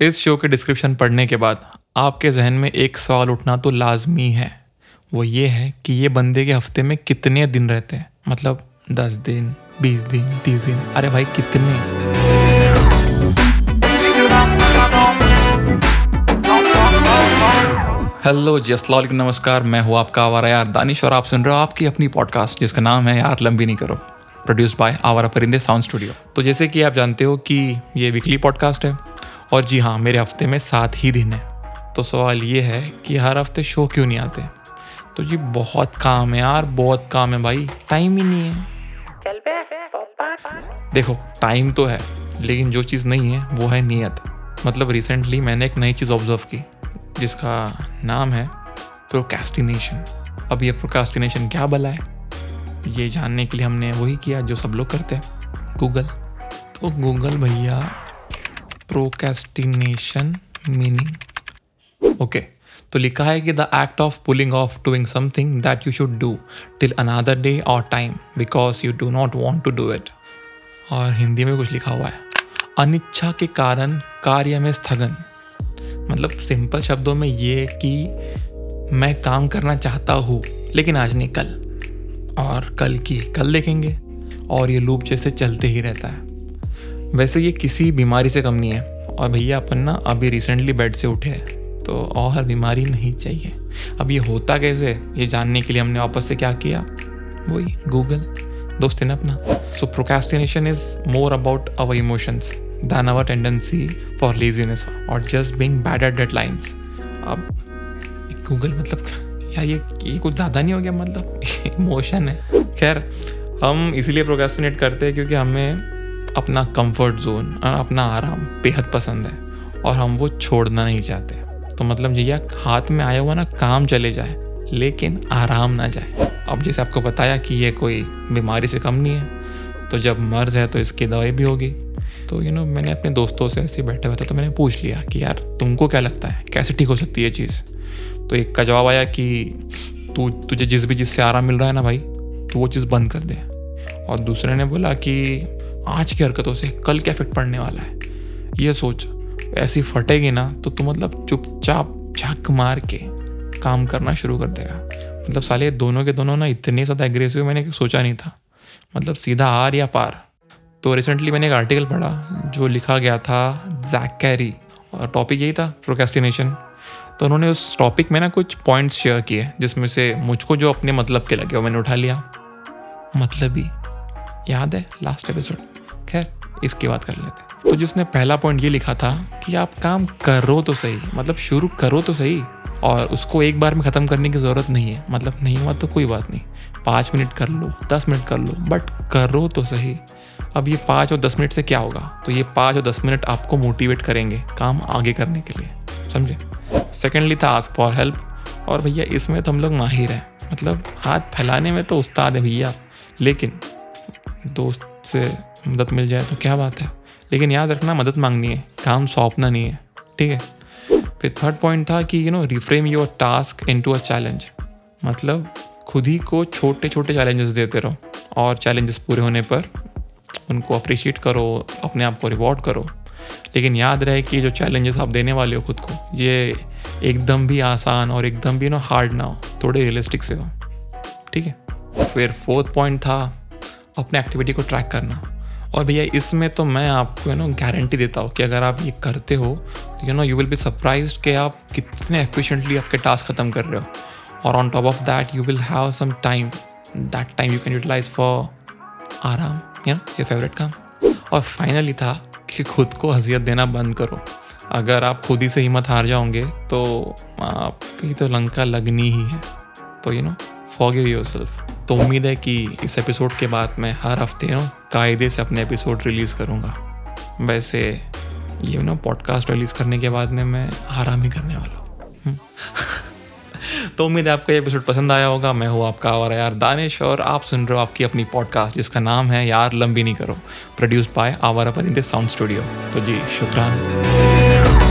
इस शो के डिस्क्रिप्शन पढ़ने के बाद आपके जहन में एक सवाल उठना तो लाजमी है। वो ये है कि ये बंदे के हफ़्ते में कितने दिन रहते हैं? मतलब दस दिन, बीस दिन, तीस दिन। अरे भाई, कितने? हेलो जी, अस्सलाम नमस्कार। मैं हूँ आपका आवारा यार दानिश और आप सुन रहे हो आपकी अपनी पॉडकास्ट जिसका नाम है यार लंबी नहीं करो। प्रोड्यूस बाय आवारा परिंदे साउंड स्टूडियो तो जैसे कि आप जानते हो कि ये वीकली पॉडकास्ट है। और जी हाँ मेरे हफ़्ते में सात ही दिन है। तो सवाल ये है कि हर हफ़्ते शो क्यों नहीं आते? तो जी बहुत काम है यार बहुत काम है भाई। टाइम ही नहीं है। देखो टाइम तो है लेकिन जो चीज़ नहीं है वो है नीयत। मतलब रिसेंटली मैंने एक नई चीज़ ऑब्ज़र्व की जिसका नाम है प्रोकास्टिनेशन अब ये प्रोकास्टिनेशन क्या भला है? ये जानने के लिए हमने वही किया जो सब लोग करते हैं गूगल तो गूगल भैया प्रोकास्टिनेशन मीनिंग ओके तो लिखा है कि the act of pulling off doing something that you should do till another day और time because you do not want to do it और हिंदी में कुछ लिखा हुआ है, अनिच्छा के कारण कार्य में स्थगन। मतलब सिंपल शब्दों में ये कि मैं काम करना चाहता हूँ, लेकिन आज नहीं, कल। और कल की, कल देखेंगे। और ये लूप जैसे चलते ही रहता है। वैसे ये किसी बीमारी से कम नहीं है। और भैया अपन ना अभी रिसेंटली बेड से उठे हैं तो और बीमारी नहीं चाहिए। अब ये होता कैसे? ये जानने के लिए हमने वापस से क्या किया? वही गूगल दोस्त है ना अपना? So procrastination is more about our emotions than our tendency for laziness or just being bad at deadlines. अब गूगल मतलब यार ये ये कुछ ज़्यादा नहीं हो गया मतलब? इमोशन है। खैर, हम इसीलिए प्रोकेस्टिनेट करते हैं क्योंकि हमें अपना कंफर्ट जोन और अपना आराम बेहद पसंद है और हम वो छोड़ना नहीं चाहते। तो मतलब भैया हाथ में आया हुआ ना, काम चले जाए, लेकिन आराम ना जाए। अब जैसे आपको बताया कि ये कोई बीमारी से कम नहीं है तो जब मर्ज है तो इसकी दवाई भी होगी। तो यू नो मैंने अपने दोस्तों से ऐसे बैठे हुए थे तो मैंने पूछ लिया कि यार, तुमको क्या लगता है? कैसे ठीक हो सकती है ये चीज़? तो एक का जवाब आया कि, तू, तुझे जिस भी चीज़ से आराम मिल रहा है ना भाई तो वो चीज़ बंद कर दे। और दूसरे ने बोला कि आज की हरकतों से कल क्या इफ़ेक्ट पड़ने वाला है? ये सोच, ऐसी फटेगी ना तो तू मतलब चुपचाप झक मार के काम करना शुरू कर देगा। मतलब साले, दोनों के दोनों ना इतने ज़्यादा एग्रेसिव मैंने सोचा नहीं था। मतलब सीधा आर या पार। तो रिसेंटली मैंने एक आर्टिकल पढ़ा, जो लिखा गया था जैक कैरी और टॉपिक यही था प्रोकेस्टिनेशन तो उन्होंने उस टॉपिक में ना कुछ पॉइंट्स शेयर किए, जिसमें से मुझको जो अपने मतलब के लगे, वो मैंने उठा लिया। मतलब ही। याद है लास्ट एपिसोड खैर इसकी बात कर लेते हैं। तो जिसने पहला पॉइंट ये लिखा था कि आप काम करो तो सही मतलब शुरू करो तो सही, और उसको एक बार में ख़त्म करने की ज़रूरत नहीं है मतलब नहीं हुआ तो कोई बात नहीं। पाँच मिनट कर लो, दस मिनट कर लो बट करो तो सही। अब ये पाँच और दस मिनट से क्या होगा? तो ये पाँच और दस मिनट आपको मोटिवेट करेंगे काम आगे करने के लिए, समझे? सेकेंडली था आस्क फॉर हेल्प और भैया इसमें तो हम लोग माहिर हैं मतलब हाथ फैलाने में तो उस्ताद है भैया। लेकिन दोस्त से मदद मिल जाए तो क्या बात है? लेकिन याद रखना, मदद मांगनी है, काम सौंपना नहीं है, ठीक है? फिर थर्ड पॉइंट था कि you know reframe your task into a challenge मतलब खुद ही को छोटे छोटे चैलेंजेस देते रहो और चैलेंजेस पूरे होने पर उनको अप्रिशिएट करो, अपने आप को रिवॉर्ड करो। लेकिन याद रहे कि जो चैलेंजेस आप देने वाले हो खुद को, ये एकदम भी आसान और एकदम भी नो हार्ड ना हो, थोड़े रियलिस्टिक से हो, ठीक है? फिर फोर्थ पॉइंट था अपने एक्टिविटी को ट्रैक करना। और भैया, इसमें तो मैं आपको यू नो गारंटी देता हूँ कि अगर आप ये करते हो तो you know you will be surprise कि आप कितने एफिशिएंटली आपके टास्क ख़त्म कर रहे हो। और on top of that you will have some time that time you can utilize for आराम यू नो ये फेवरेट काम। और फाइनली था कि खुद को अजियत देना बंद करो। अगर आप खुद ही से हिम्मत हार जाओगे तो आपकी तो लंका लगनी ही है। तो you know forgive yourself तो उम्मीद है कि इस एपिसोड के बाद मैं हर हफ़्ते ना कायदे से अपने एपिसोड रिलीज़ करूँगा। वैसे ये ना पॉडकास्ट रिलीज़ करने के बाद में मैं आराम ही करने वाला हूँ। तो उम्मीद है आपको ये एपिसोड पसंद आया होगा। मैं हूँ आपका और यार दानिश, और आप सुन रहे हो आपकी अपनी पॉडकास्ट जिसका नाम है यार लंबी नहीं करो प्रोड्यूस बाय आवारा परिंदे साउंड स्टूडियो तो जी, शुक्रान।